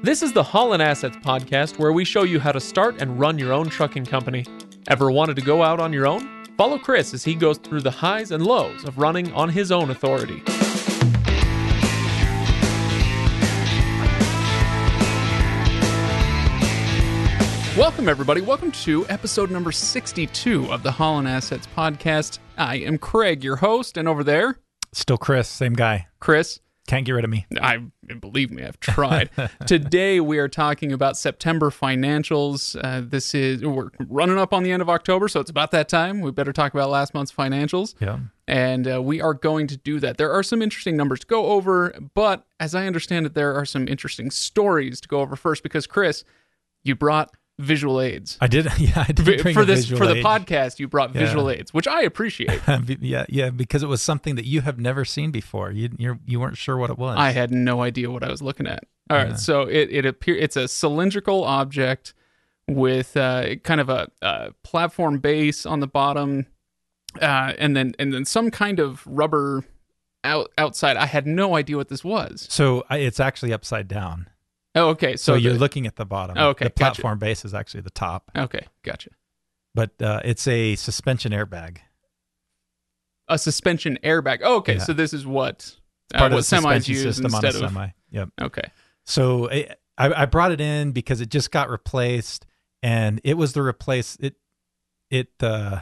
This is the Holland Assets podcast where we show you how to start and run your own trucking company. Ever wanted to go out on your own? Follow Chris as he goes through the highs and lows of running on his own authority. Welcome, everybody. Welcome to episode number 62 of the Holland Assets podcast. I am Craig, your host, and over there, Still Chris, same guy. Chris. Can't get rid of me. I believe me, I've tried. Today we are talking about September financials. Uh, this is we're running up on the end of October, so it's about that time. We better talk about last month's financials. Yeah. And uh, we are going to do that. There are some interesting numbers to go over, but as I understand it, there are some interesting stories to go over first because Chris, you brought visual aids. I did. Yeah, I did for this for the aid. podcast, you brought Yeah. visual aids, which I appreciate. yeah, yeah, because it was something that you have never seen before. You you're, you weren't sure what it was. I had no idea what I was looking at. All right, Yeah. so it it appear it's a cylindrical object with uh, kind of a, a platform base on the bottom, uh, and then and then some kind of rubber out outside. I had no idea what this was. so it's actually upside down. Oh, okay. So, So, you're looking at the bottom. Oh, okay, The gotcha. platform base is actually the top, okay, gotcha. but uh, it's a suspension airbag. A suspension airbag. Oh, okay. Yeah. So this is what uh, Part what of the semis use system on a of. semi. Yep. Okay. So I, I I brought it in because it just got replaced, and it was the replace it it uh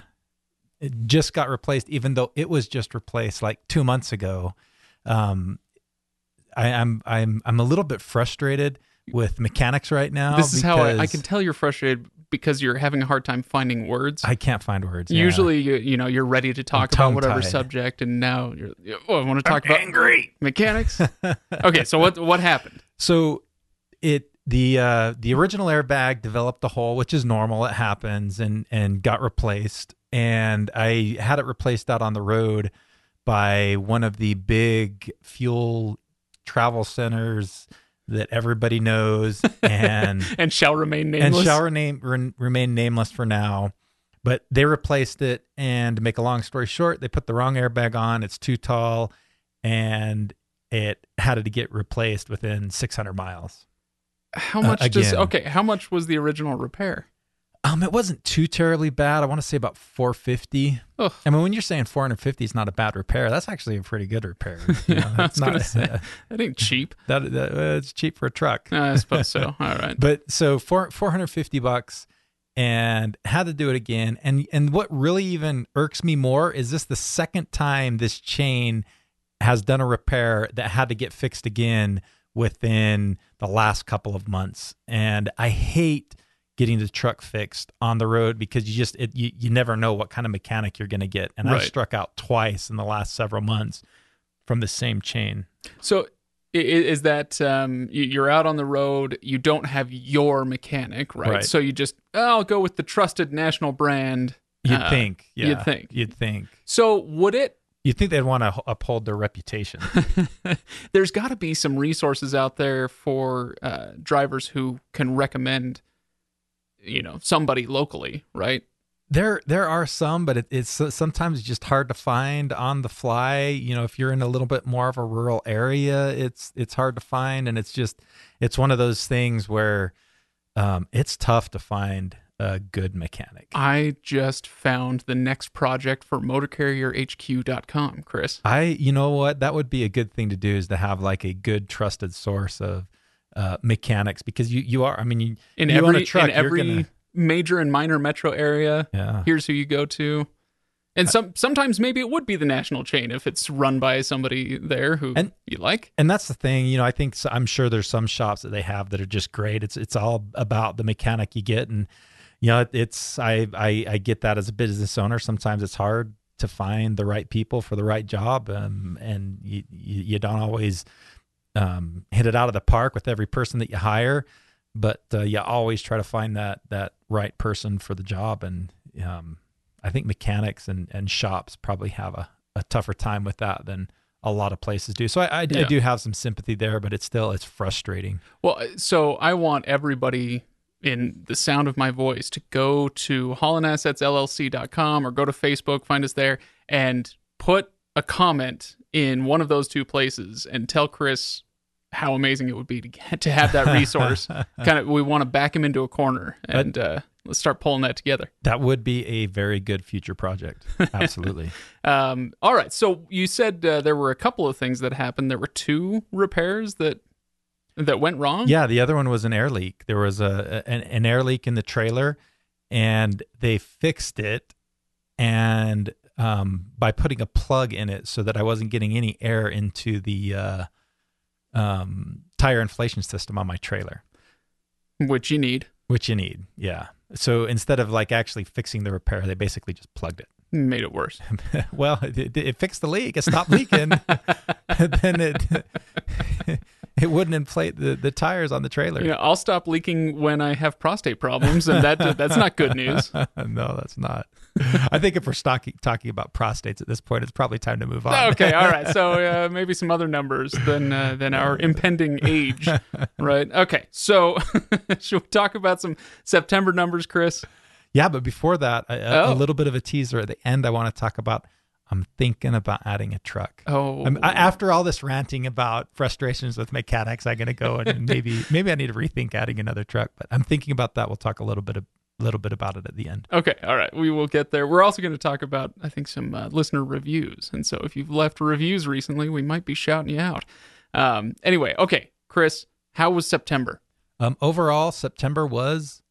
it just got replaced, even though it was just replaced like two months ago. Um, I, I'm I'm I'm a little bit frustrated with mechanics right now. this is how I, I can tell you're frustrated because you're having a hard time finding words. I can't find words. yeah. Usually, you, you know, you're ready to talk about whatever subject, and now you're. Oh, I want to talk about angry. mechanics. okay, so what what happened? So it the uh the original airbag developed a hole, which is normal, it happens, and and got replaced. And I had it replaced out on the road by one of the big fuel travel centers that everybody knows and And shall remain and nameless. shall rename, re- remain nameless for now. But they replaced it, and to make a long story short, they put the wrong airbag on. It's too tall, and it had to get replaced within 600 miles. how uh, much does okay? How much was the original repair? Um, it wasn't too terribly bad. I want to say about 450. Ugh. I mean, when you're saying 450 is not a bad repair, that's actually a pretty good repair. You know, I that's not say that ain't cheap. that, that uh, it's cheap for a truck. Uh, I suppose so. All right. but so four, 450 bucks and had to do it again and and what really even irks me more is this the second time this chain has done a repair that had to get fixed again within the last couple of months and i hate getting the truck fixed on the road because you just it, you, you never know what kind of mechanic you're going to get and i've struck out twice in the last several months from the same chain So is that um, you- you're out on the road? You don't have your mechanic, right? Right. So you just oh, I'll go with the trusted national brand. you'd Uh, think yeah you'd think. you'd think So would it you'd think they'd want to uphold their reputation there's got to be some resources out there for uh, drivers who can recommend you know somebody locally right There, there are some, but it, it's sometimes just hard to find on the fly. You know, if you're in a little bit more of a rural area, it's it's hard to find, and it's just it's one of those things where um, it's tough to find a good mechanic. i just found the next project for motorcarrierhq.com chris I, you know what, that would be a good thing to do is to have like a good trusted source of uh, mechanics because you you are. I mean, you in you every truck, in every gonna, major and minor metro area yeah. here's who you go to and some sometimes maybe it would be the national chain if it's run by somebody there who And- you like and that's the thing you know i think so, i'm sure there's some shops that they have that are just great it's it's all about the mechanic you get and you know it, it's I, I i get that as a business owner sometimes it's hard to find the right people for the right job um, and you you don't always um, hit it out of the park with every person that you hire but uh, you always try to find that that right person for the job. And um, i think mechanics and and shops probably have a, a tougher time with that than a lot of places do. So I, I, I do have some sympathy there but it's still it's frustrating. Well, so I want everybody in the sound of my voice to go to hollandassetsllc.com or go to Facebook, find us there, and put a comment in one of those two places and tell Chris how amazing it would be to get, to have that resource. kind of, we want to back him into a corner and uh, let's start pulling that together. That would be a very good future project. Absolutely. um, all right. So you said uh, there were a couple of things that happened. There were two repairs that that went wrong. Yeah, the other one was an air leak. There was a an, an air leak in the trailer, and they fixed it, and um, by putting a plug in it so that I wasn't getting any air into the uh, um, tire inflation system on my trailer, which you need. Which you need, yeah. So instead of like actually fixing the repair, they basically just plugged it. Made it worse. well, it, it, fixed the leak. It stopped leaking. then it it wouldn't inflate the, the tires on the trailer. Yeah, I'll stop leaking when I have prostate problems, and that that's not good news. no, that's not. I think if we're talking talking about prostates at this point, it's probably time to move on. okay, all right. So uh, maybe some other numbers than uh, than our impending age, right? Okay, so should we talk about some September numbers, Chris? Yeah, but before that, a, oh. a little bit of a teaser at the end. I want to talk about I'm thinking about adding a truck. Oh, I, after all this ranting about frustrations with mechanics, I'm going to go and maybe maybe I need to rethink adding another truck. But I'm thinking about that. We'll talk a little bit a little bit about it at the end. Okay, all right, we will get there. We're also going to talk about I think some uh, listener reviews, and so if you've left reviews recently, we might be shouting you out. Um, anyway, okay, Chris, how was September? Um, overall, September was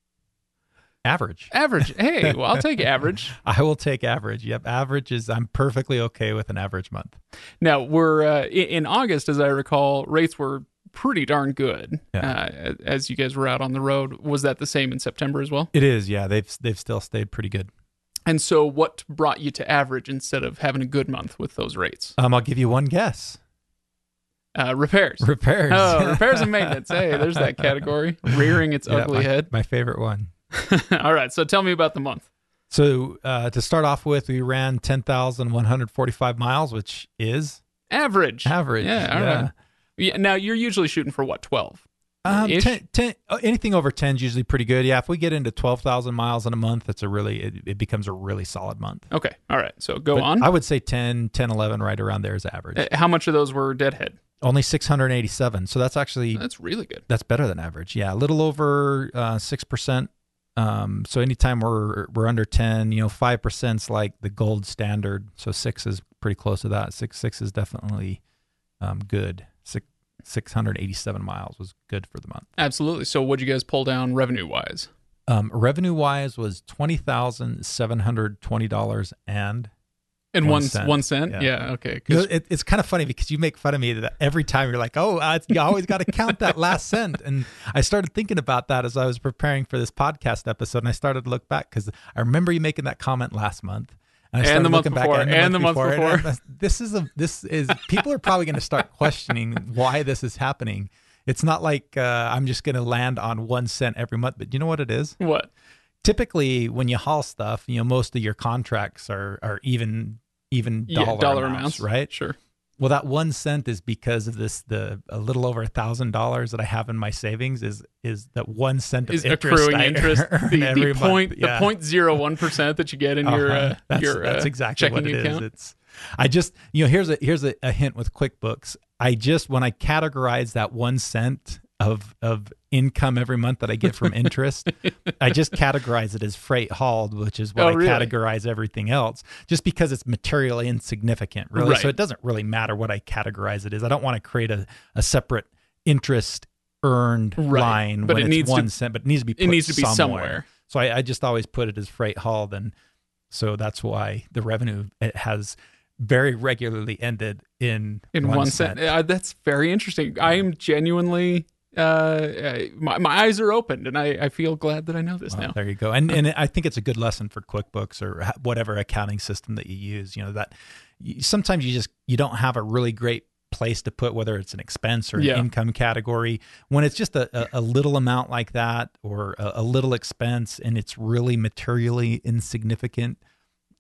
Average. Average. Hey, well, I'll take average. I will take average. Yep, average is. I'm perfectly okay with an average month. Now we're uh, in August, as I recall, rates were pretty darn good. Yeah. Uh, as you guys were out on the road, was that the same in September as well? It is. Yeah, they've they've still stayed pretty good. And so, what brought you to average instead of having a good month with those rates? Um, I'll give you one guess. Uh, repairs. Repairs. Oh, repairs and maintenance. Hey, there's that category. Rearing its yeah, ugly my, head. My favorite one. All right. So tell me about the month. So uh, to start off with, we ran 10,145 miles, which is average. Average. Yeah. All yeah. Right. Yeah. Now you're usually shooting for what, 12? Um, 10, 10, uh, anything over 10 is usually pretty good. Yeah, if we get into 12,000 miles in a month, that's a really, it, it, becomes a really solid month. Okay. All right. So go but on. I would say 10, 10, 11, right around there is average. Uh, how much of those were deadhead? Only 687. So that's actually, that's really good. That's better than average. Yeah. A little over uh, 6% um, so anytime we're we're under ten, you know, five percent's like the gold standard. So six is pretty close to that. Six six is definitely um, good. Six six hundred eighty seven miles was good for the month. Absolutely. So what'd you guys pull down revenue wise? Um, revenue wise was twenty thousand seven hundred twenty dollars and and one cent. one cent. Yeah. yeah okay. You know, it, it's kind of funny because you make fun of me that every time you're like, "Oh, uh, you always got to count that last cent." And I started thinking about that as I was preparing for this podcast episode, and I started to look back because I remember you making that comment last month. And, the month before, and the, and month, the month before. before. this is a this is people are probably going to start questioning why this is happening. It's not like uh, I'm just going to land on one cent every month, but you know what it is? What? Typically, when you haul stuff, you know most of your contracts are are even even dollar, yeah, dollar amounts, amounts, right? Sure. Well, that one cent is because of this. The a little over a thousand dollars that I have in my savings is is that one cent of is interest accruing interest. The, the point yeah. the point zero one percent that you get in uh-huh. your uh, that's, your that's uh, exactly what it account. is. It's I just you know here's a here's a, a hint with QuickBooks. I just when I categorize that one cent of of income every month that I get from interest. I just categorize it as freight hauled, which is what oh, I really? categorize everything else, just because it's materially insignificant, really. Right. So it doesn't really matter what I categorize it as. I don't want to create a, a separate interest earned right. line but when it it's needs one to, cent, but it needs to be it needs to somewhere. be somewhere. So I, I just always put it as freight hauled, and so that's why the revenue it has very regularly ended in in one, one cent. cent. Uh, that's very interesting. I am genuinely uh, my, my eyes are opened and I, I feel glad that I know this well, now. There you go. And and I think it's a good lesson for QuickBooks or whatever accounting system that you use. You know that sometimes you just you don't have a really great place to put whether it's an expense or an yeah. income category when it's just a, a, a little amount like that or a, a, little expense and it's really materially insignificant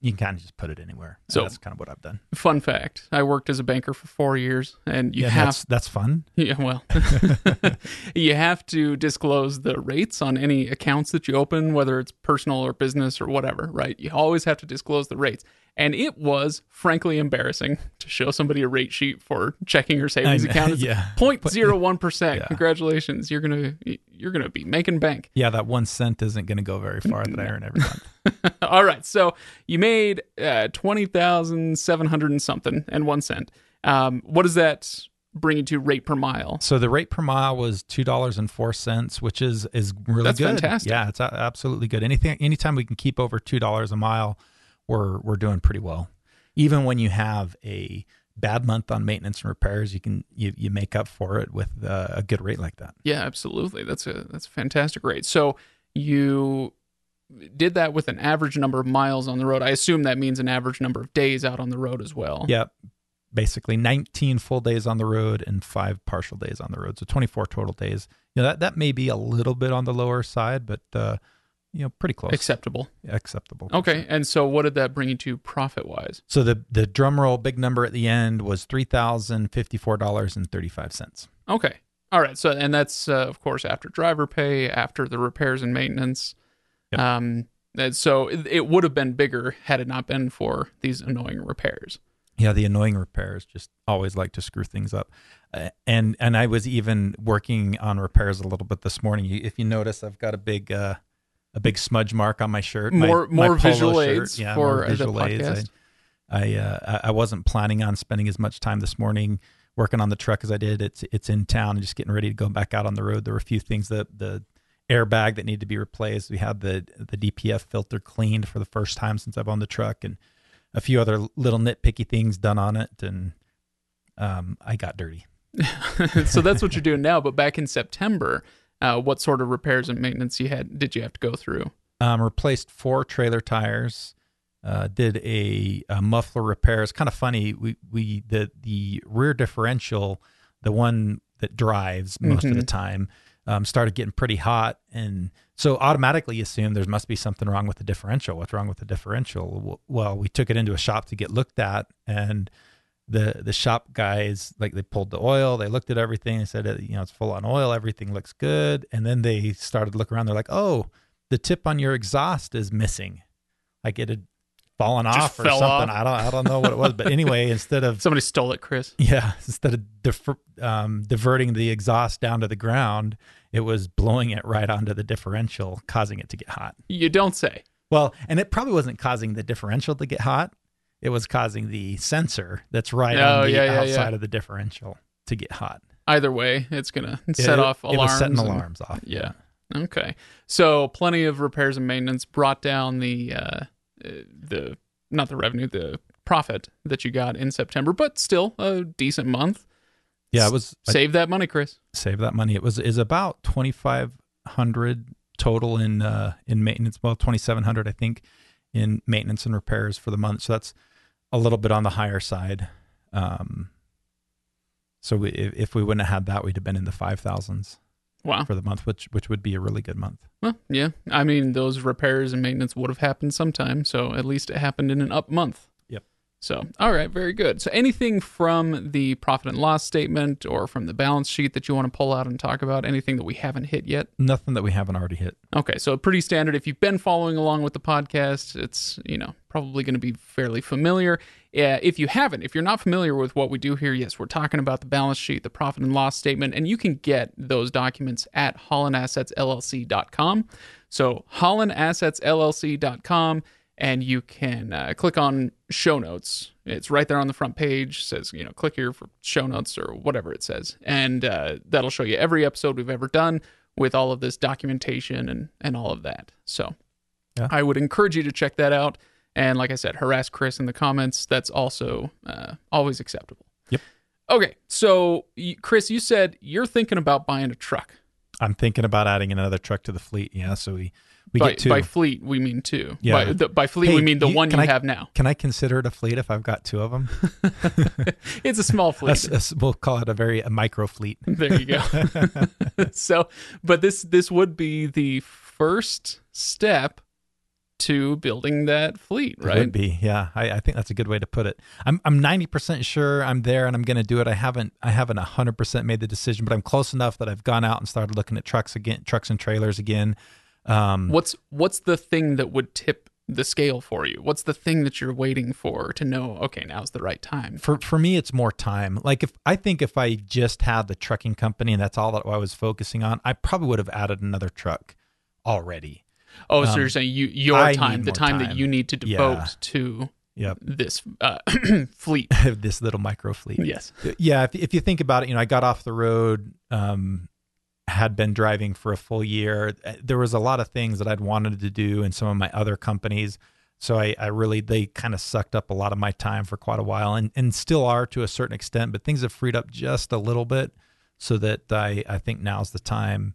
you can kind of just put it anywhere. So- that's kind of what I've done. Fun fact: I worked as a banker for four years, and you yeah, have that's that's fun. Yeah, well, you have to disclose the rates on any accounts that you open, whether it's personal or business or whatever, right? You always have to disclose the rates. And it was frankly embarrassing to show somebody a rate sheet for checking or savings account. It's yeah. 0.01%. Yeah. Congratulations. You're to you're going to be making bank. Yeah, that one cent isn't going to go very far that I earn every month. All right. So you made uh, 20,700 and something and 1 cent. Um, what does that bring you to rate per mile? So the rate per mile was two dollars and four cents, which is is really That's good. fantastic. Yeah, it's absolutely good. Anything, anytime we can keep over two dollars a mile, we're we're doing pretty well. Even when you have a bad month on maintenance and repairs, you can you, you make up for it with uh, a good rate like that. Yeah, absolutely. That's a that's a fantastic rate. So you did that with an average number of miles on the road. I assume that means an average number of days out on the road as well. Yep. Basically 19 full days on the road and five partial days on the road. So 24 total days. You know, that, that may be a little bit on the lower side, but, uh, you know, pretty close. Acceptable. Acceptable. Okay. sure. And so what did that bring you to profit wise? So the, the drum roll big number at the end was $3,054.35. Okay. All right. So and that's uh, of course after driver pay, after the repairs and maintenance. Yep. Um and so it, it would have been bigger had it not been for these annoying repairs. Yeah, the annoying repairs just always like to screw things up. Uh, and and I was even working on repairs a little bit this morning. If you notice, I've got a big uh, a big smudge mark on my shirt. More- my more polo visual shirt. aids yeah, for, more uh, the visual aids. podcast. I I, uh, I I wasn't planning on spending as much time this morning working on the truck as I did. It's it's in town and just getting ready to go back out on the road. There were a few things that the airbag that needed to be replaced. We had the the DPF filter cleaned for the first time since I've owned the truck, and a few other little nitpicky things done on it. And um, I got dirty. so that's what you're doing now. But back in September, uh, what sort of repairs and maintenance you had did you have to go through? Um, replaced four trailer tires. Uh, did a, a muffler repair. It's kind of funny. We we the the rear differential, the one that drives most of the Mhm. time, um, started getting pretty hot, and so automatically assume there must be something wrong with the differential. What's wrong with the differential? Well, we took it into a shop to get looked at, and the the shop guys like they pulled the oil, they looked at everything, they said uh, you know it's full on oil, everything looks good, and then they started to look around. They're like, oh, the tip on your exhaust is missing, like it had fallen Just off or something. off. I don't I don't know what it was, but anyway, instead of Somebody stole it, Chris. yeah, instead of difer- um, diverting the exhaust down to the ground, it was blowing it right onto the differential, causing it to get hot. You don't say. Well, and it probably wasn't causing the differential to get hot. It was causing the sensor that's right Oh, on the yeah, yeah, outside yeah. of the differential to get hot. Either way, it's gonna set it, off It alarms. was setting and- alarms off. Yeah. Okay. So plenty of repairs and maintenance brought down the uh, the not the revenue, the profit that you got in September, but still a decent month. Yeah, it was. I Save that money, Chris. save that money. It was is about twenty five hundred total in uh, in maintenance. Well, twenty seven hundred, I think, in maintenance and repairs for the month. So that's a little bit on the higher side. Um, so we, if, if we wouldn't have had that, we'd have been in the five thousands Wow. for the month, which which would be a really good month. Well, yeah. I mean, those repairs and maintenance would have happened sometime, so at least it happened in an up month. Yep. So, all right, very good. So, anything from the profit and loss statement or from the balance sheet that you want to pull out and talk about? Anything that we haven't hit yet? Nothing that we haven't already hit. Okay, so pretty standard. If you've been following along with the podcast, it's you know probably going to be fairly familiar. Uh, if you haven't, if you're not familiar with what we do here, yes, we're talking about the balance sheet, the profit and loss statement, and you can get those documents at hollandassetsllc.com. So hollandassetsllc.com, and you can uh, click on show notes. It's right there on the front page. says you know click here for show notes or whatever it says, and uh, that'll show you every episode we've ever done with all of this documentation and and all of that. So Yeah. I would encourage you to check that out. And like I said, harass Chris in the comments. That's also uh, always acceptable. Yep. Okay, so Chris, you said you're thinking about buying a truck. I'm thinking about adding another truck to the fleet. Yeah, so we we by, get two. by fleet, we mean two. Yeah. By, the, by fleet, Hey, we mean the you- one you I- have now. Can I consider it a fleet if I've got two of them? It's a small fleet. That's- that's- we'll call it a very a micro fleet. there you go. so, but this this would be the first step to building that fleet, It right? would be, yeah. I, I think that's a good way to put it. I'm I'm ninety percent sure I'm there and I'm going to do it. I haven't I haven't hundred percent made the decision, but I'm close enough that I've gone out and started looking at trucks again, trucks and trailers again. Um, What's what's the thing that would tip the scale for you? What's the thing that you're waiting for to know? Okay, now's the right time. for for me, it's more time. Like if I think if I just had the trucking company and that's all that I was focusing on, I probably would have added another truck already. Oh, so Um, you're saying you your I time, the more time, that you need to devote Yeah. to Yep, this uh, fleet. this little micro fleet. Yes. yeah if, if you think about it you know i got off the road um had been driving for a full year Uh, there was a lot of things that i'd wanted to do in some of my other companies so i, I really they kind of sucked up a lot of my time for quite a while and, and still are to a certain extent but things have freed up just a little bit so that i i think now's the time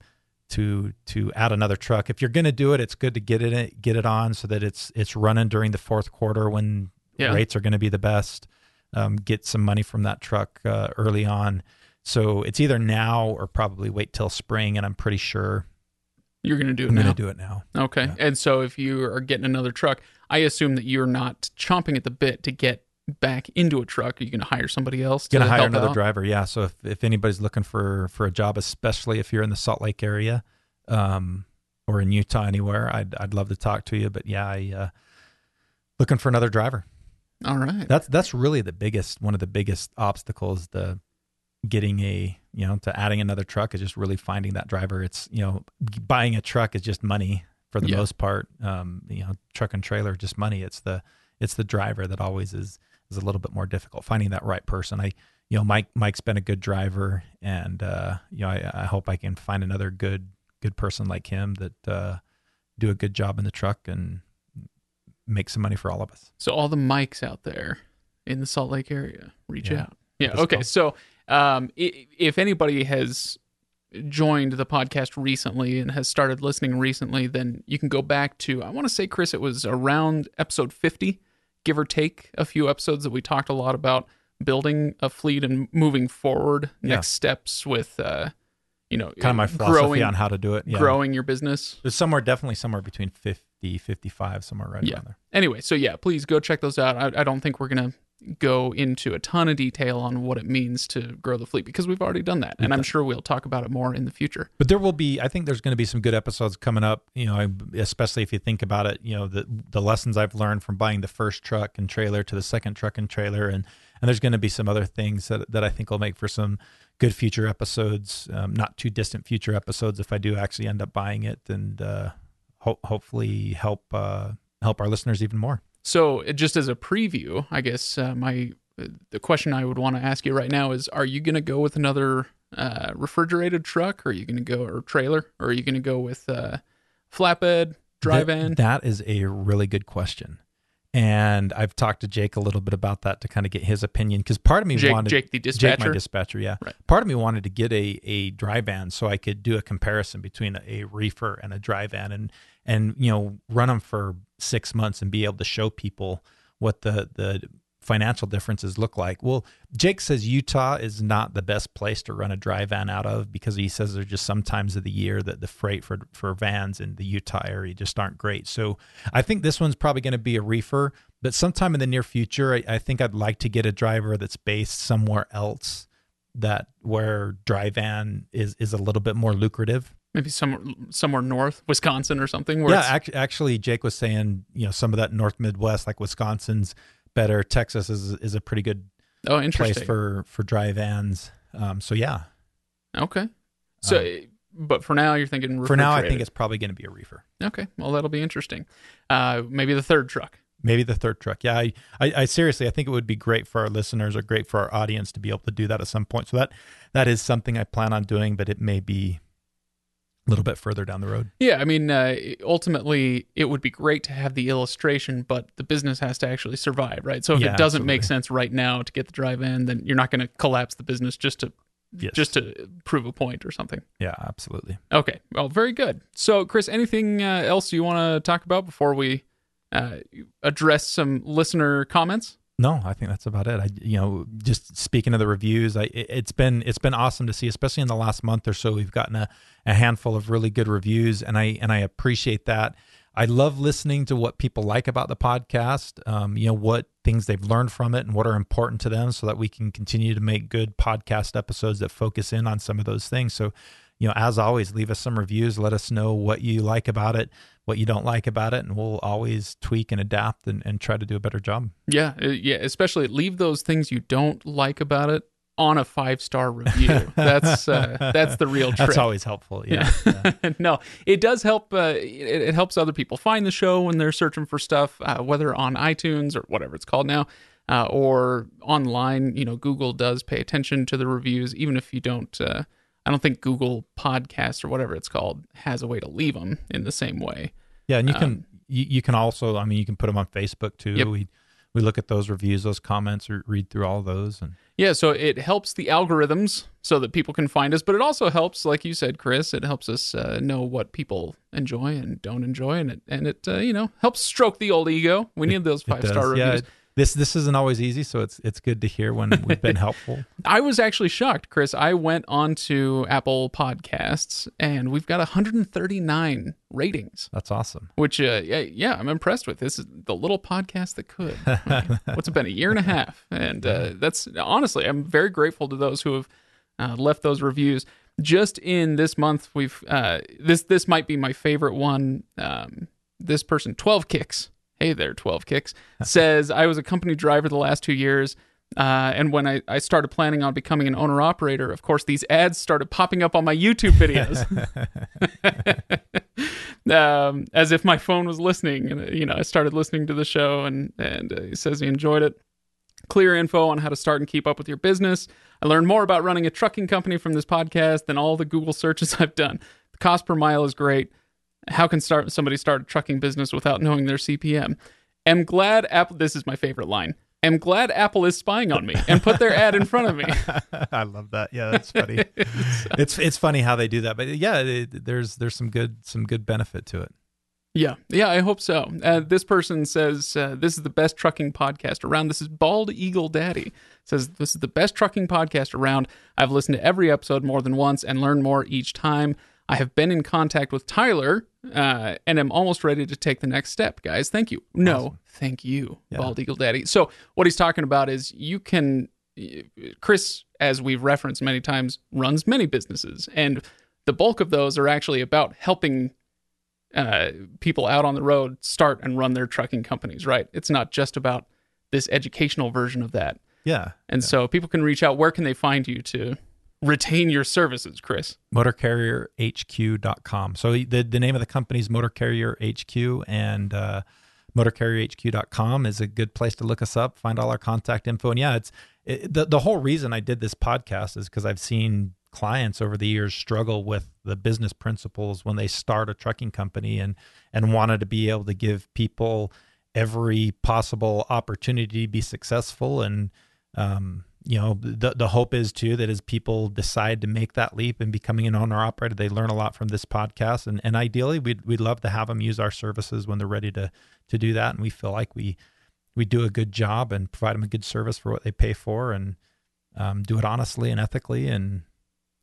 to to add another truck if you're going to do it it's good to get it get it on so that it's it's running during the fourth quarter when Yeah. rates are going to be the best um, get some money from that truck uh, early on. So it's either now or probably wait till spring, and I'm pretty sure You're going to do it I'm now. going to do it now. Okay. Yeah. And so if you are getting another truck, I assume that you're not chomping at the bit to get back into a truck. Are you going to hire somebody else to to hire another out? driver, yeah. So if, if anybody's looking for for a job, especially if you're in the Salt Lake area, um, or in Utah anywhere, I'd I'd love to talk to you. But yeah, I uh, looking for another driver. All right. That's that's really the biggest one of the biggest obstacles. The getting a you know to adding another truck is just really finding that driver. It's you know buying a truck is just money for the Yeah. most part. Um, you know, truck and trailer just money. It's the it's the driver that always is is a little bit more difficult finding that right person. I you know Mike Mike's been a good driver, and uh, you know I, I hope I can find another good good person like him that uh, do a good job in the truck and make some money for all of us. So all the mics out there in the Salt Lake area, reach Yeah. out. Yeah. Okay. So um, if anybody has joined the podcast recently and has started listening recently, then you can go back to I want to say Chris, it was around episode fifty, give or take a few episodes that we talked a lot about building a fleet and moving forward, Yeah. next steps with uh, you know Kind of my philosophy growing on how to do it. Yeah. growing your business. There's somewhere definitely somewhere between 50, 55, somewhere right Yeah. around there. anyway, so yeah, please go check those out. I, I don't think we're gonna go into a ton of detail on what it means to grow the fleet because we've already done that, and I'm sure we'll talk about it more in the future. But there will be, I think there's going to be some good episodes coming up. You know, especially if you think about it. You know, the the lessons I've learned from buying the first truck and trailer to the second truck and trailer, and and there's going to be some other things that that I think will make for some good future episodes. Um, not too distant future episodes if I do actually end up buying it, and uh, ho- hopefully help uh, help our listeners even more. So, uh, just as a preview, I guess uh, my uh, the question I would want to ask you right now is: Are you going to go with another uh, refrigerated truck, or are you going to go or trailer, or are you going to go with uh, flatbed, dry That- van? That is a really good question. And I've talked to Jake a little bit about that to kind of get his opinion because part of me Jake, wanted Jake the Jake, dispatcher. my dispatcher, yeah. Right. Part of me wanted to get a a dry van so I could do a comparison between a, a reefer and a dry van, and and you know run them for six months and be able to show people what the the financial differences look like. Well, Jake says Utah is not the best place to run a dry van out of because he says there's just some times of the year that the freight for for vans in the Utah area just aren't great. So I think this one's probably going to be a reefer, but sometime in the near future, I, I think I'd like to get a driver that's based somewhere else that where dry van is is a little bit more lucrative. Maybe somewhere somewhere north, Wisconsin or something. Where yeah, actually, Jake was saying, you know, some of that North Midwest, like Wisconsin's better. Texas is is a pretty good oh, interesting place for for dry vans. Um, so yeah, Okay. So, Um, but for now, you're thinking for now, I think it's probably going to be a reefer. okay. Well, that'll be interesting. Uh, maybe the third truck. Maybe the third truck. Yeah, I, I, I seriously, I think it would be great for our listeners or great for our audience to be able to do that at some point. So that that is something I plan on doing, but it may be little bit further down the road. Yeah, I mean, uh, ultimately, it would be great to have the illustration, but the business has to actually survive, right? So if Yeah, it doesn't make sense right now to get the dry van, then you're not going to collapse the business just to Yes. just to prove a point or something. Yeah, absolutely. Okay, well, very good. So, Chris, anything uh, else you want to talk about before we uh, address some listener comments? No, I think that's about it. I, you know, just speaking of the reviews, I, it- it's been it's been awesome to see, especially in the last month or so. We've gotten a, a handful of really good reviews, and I and I appreciate that. I love listening to what people like about the podcast. Um, you know what things they've learned from it and what are important to them, so that we can continue to make good podcast episodes that focus in on some of those things. So, you know, as always, leave us some reviews. Let us know what you like about it, what you don't like about it, and we'll always tweak and adapt and, and try to do a better job. Yeah, uh, yeah. Especially leave those things you don't like about it on a five star review. That's uh, that's the real trick. That's always helpful. Yeah. yeah. no, it does help. Uh, it, it, helps other people find the show when they're searching for stuff, uh, whether on iTunes or whatever it's called now, uh, or online. You know, Google does pay attention to the reviews, even if you don't. I don't think Google Podcast or whatever it's called has a way to leave them in the same way. Yeah, and you um, can you, you can also. I mean, you can put them on Facebook too. Yep. We we look at those reviews, those comments, or read through all those. And yeah, so it helps the algorithms so that people can find us, but it also helps, like you said, Chris, it helps us uh, know what people enjoy and don't enjoy, and it and it uh, you know helps stroke the old ego. We need those five star reviews. Yeah, this this isn't always easy, so it's it's good to hear when we've been helpful. I was actually shocked, Chris. I went onto Apple Podcasts and we've got 139 ratings. That's awesome. Which, uh, yeah, yeah, I'm impressed with. This is the little podcast that could. What's it been? A year and a half, and uh, that's honestly, I'm very grateful to those who have uh, left those reviews. Just in this month, we've uh, this this might be my favorite one. Um, this person, 12 kicks hey there, 12 kicks, says, I was a company driver the last two years. Uh, and when I, I started planning on becoming an owner operator, of course, these ads started popping up on my YouTube videos. um, as if my phone was listening. And, you know, I started listening to the show, and, and uh, he says he enjoyed it. Clear info on how to start and keep up with your business. I learned more about running a trucking company from this podcast than all the Google searches I've done. The cost per mile is great how can start somebody start a trucking business without knowing their CPM? Am glad Apple. This is my favorite line. Am glad Apple is spying on me and put their ad in front of me. I love that. Yeah, that's funny. it's it's funny how they do that, but yeah, it, there's there's some good some good benefit to it. Yeah, yeah, I hope so. Uh, this person says uh, this is the best trucking podcast around. This is Bald Eagle Daddy says this is the best trucking podcast around. I've listened to every episode more than once and learned more each time. I have been in contact with Tyler uh, and I'm almost ready to take the next step, guys. Thank you. No, awesome. thank you, yeah. Bald Eagle Daddy. So, what he's talking about is you can, Chris, as we've referenced many times, runs many businesses, and the bulk of those are actually about helping uh, people out on the road start and run their trucking companies, right? It's not just about this educational version of that. Yeah. And yeah. so people can reach out. Where can they find you to retain your services, Chris? Motorcarrierhq.com. So the, the name of the company is Motor Carrier HQ, and uh, motorcarrierhq.com is a good place to look us up, find all our contact info. And yeah, it's it, the, the whole reason I did this podcast is because I've seen clients over the years struggle with the business principles when they start a trucking company and and wanted to be able to give people every possible opportunity to be successful and um, you know the the hope is too that as people decide to make that leap and becoming an owner operator they learn a lot from this podcast. And and ideally we'd we'd love to have them use our services when they're ready to to do that. And we feel like we we do a good job and provide them a good service for what they pay for and um, do it honestly and ethically and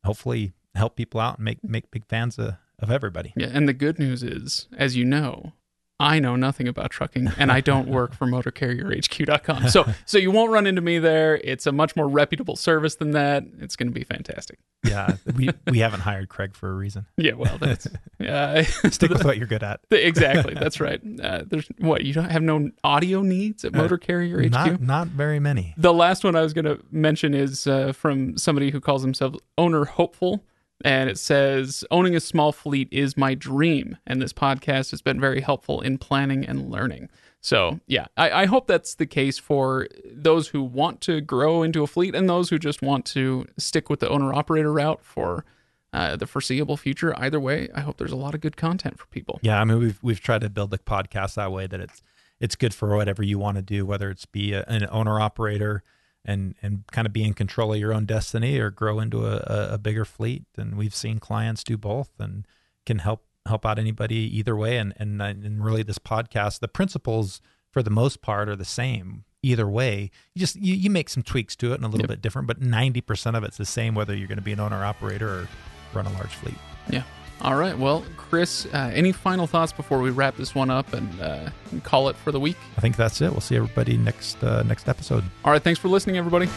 hopefully help people out and make make big fans of, of everybody. Yeah. And the good news is as you know I know nothing about trucking and I don't work for motorcarrierhq.com. So so you won't run into me there. It's a much more reputable service than that. It's going to be fantastic. Yeah, we we haven't hired Craig for a reason. Yeah, well, that's yeah. Stick with what you're good at. exactly. That's right. Uh, there's what you don't have no audio needs at uh, Motor Carrier HQ. Not, not very many. The last one I was going to mention is uh, from somebody who calls himself Owner Hopeful and it says owning a small fleet is my dream. And this podcast has been very helpful in planning and learning. So yeah I, I, hope that's the case for those who want to grow into a fleet and those who just want to stick with the owner operator route for uh, the foreseeable future. Either way i hope there's a lot of good content for people. Yeah i mean we've we've tried to build the podcast that way that it's it's good for whatever you want to do whether it's be a, an owner operator and and kind of be in control of your own destiny or grow into a, a bigger fleet. And we've seen clients do both and can help help out anybody either way. And and and really, this podcast, the principles for the most part are the same either way. You just you, you make some tweaks to it and a little yep. bit different, but ninety percent of it's the same whether you're going to be an owner operator or run a large fleet. Yeah. All right. Well, Chris, uh, any final thoughts before we wrap this one up and uh, call it for the week? I think that's it. We'll see everybody next uh, next episode. All right. Thanks for listening, everybody.